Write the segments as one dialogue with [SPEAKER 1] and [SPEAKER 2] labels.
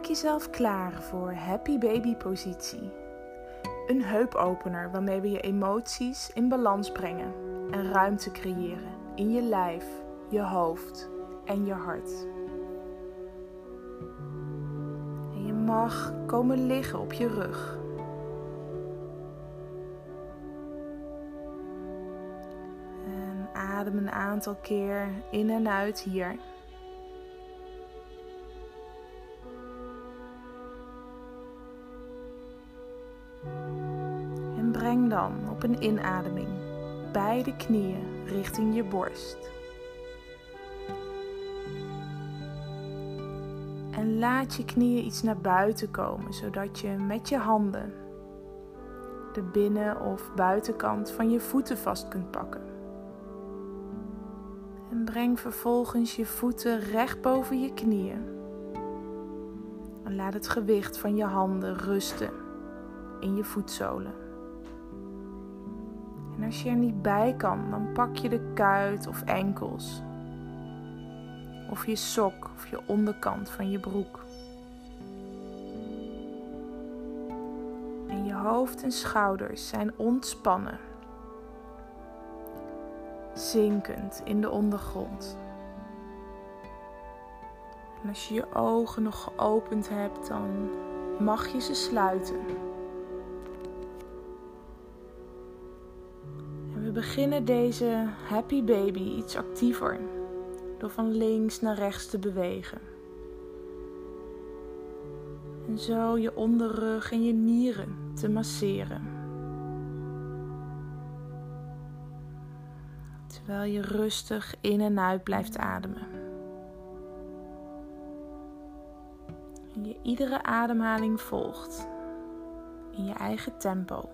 [SPEAKER 1] Maak jezelf klaar voor happy baby positie. Een heupopener waarmee we je emoties in balans brengen en ruimte creëren in je lijf, je hoofd en je hart. En je mag komen liggen op je rug. En adem een aantal keer in en uit hier. Dan op een inademing beide knieën richting je borst. En laat je knieën iets naar buiten komen, zodat je met je handen de binnen- of buitenkant van je voeten vast kunt pakken. En breng vervolgens je voeten recht boven je knieën. En laat het gewicht van je handen rusten in je voetzolen. En als je er niet bij kan, dan pak je de kuit of enkels. Of je sok of je onderkant van je broek. En je hoofd en schouders zijn ontspannen. Zinkend in de ondergrond. En als je je ogen nog geopend hebt, dan mag je ze sluiten. Beginnen deze happy baby iets actiever door van links naar rechts te bewegen. En zo je onderrug en je nieren te masseren. Terwijl je rustig in en uit blijft ademen. En je iedere ademhaling volgt in je eigen tempo.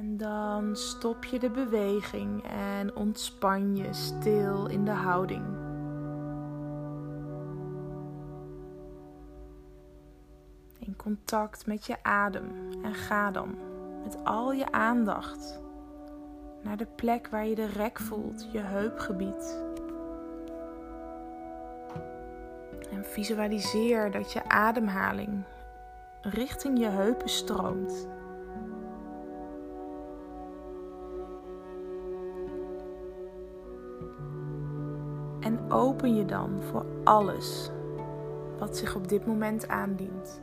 [SPEAKER 1] En dan stop je de beweging en ontspan je stil in de houding. In contact met je adem en ga dan met al je aandacht naar de plek waar je de rek voelt, je heupgebied. En visualiseer dat je ademhaling richting je heupen stroomt. Open je dan voor alles wat zich op dit moment aandient.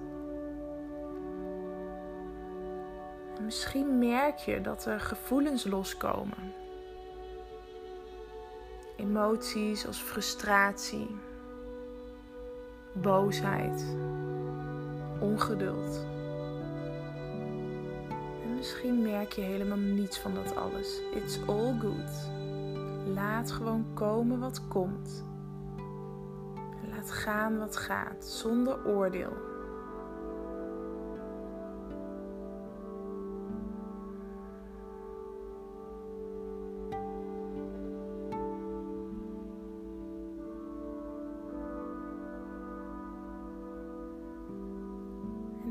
[SPEAKER 1] En misschien merk je dat er gevoelens loskomen. Emoties als frustratie, boosheid, ongeduld. En misschien merk je helemaal niets van dat alles. It's all good. Laat gewoon komen wat komt. Laat gaan wat gaat, zonder oordeel.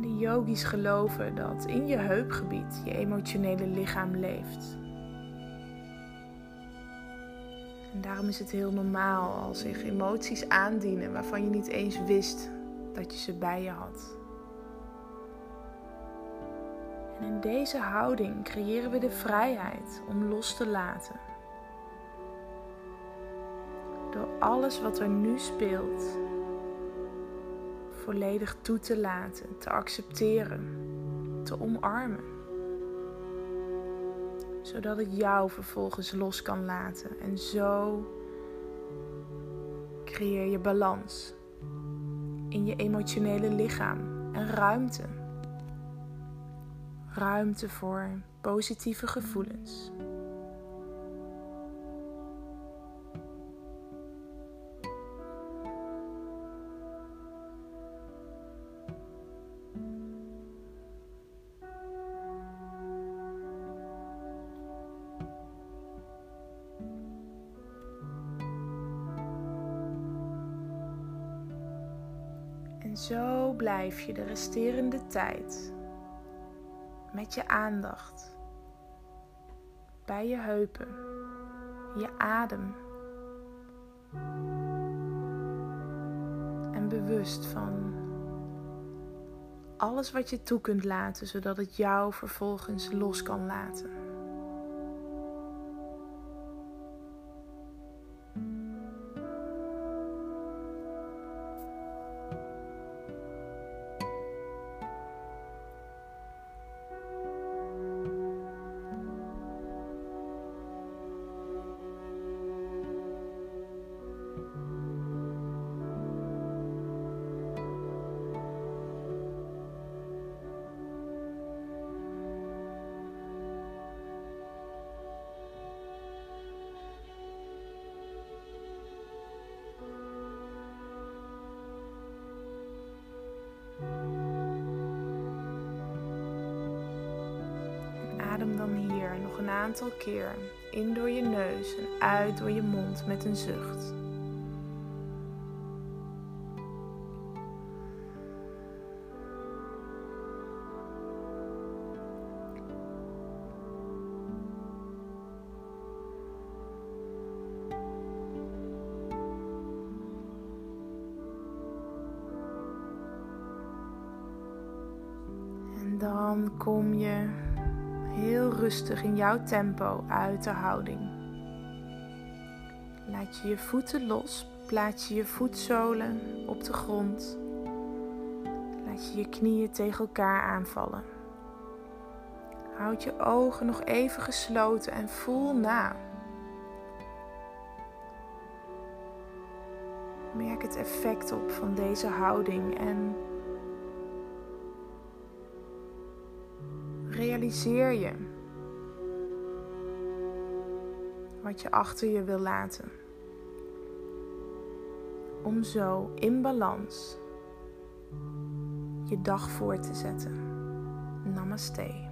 [SPEAKER 1] De yogis geloven dat in je heupgebied je emotionele lichaam leeft. En daarom is het heel normaal als zich emoties aandienen waarvan je niet eens wist dat je ze bij je had. En in deze houding creëren we de vrijheid om los te laten. Door alles wat er nu speelt volledig toe te laten, te accepteren, te omarmen zodat het jou vervolgens los kan laten. En zo creëer je balans in je emotionele lichaam en ruimte. Ruimte voor positieve gevoelens. Zo blijf je de resterende tijd met je aandacht bij je heupen, je adem en bewust van alles wat je toe kunt laten, zodat het jou vervolgens los kan laten. Aantal keer in door je neus en uit door je mond met een zucht. Dan kom je heel rustig in jouw tempo uit de houding. Laat je je voeten los, plaats je je voetzolen op de grond. Laat je je knieën tegen elkaar aanvallen. Houd je ogen nog even gesloten en voel na. Merk het effect op van deze houding en realiseer je wat je achter je wil laten. Om zo in balans je dag voor te zetten. Namaste.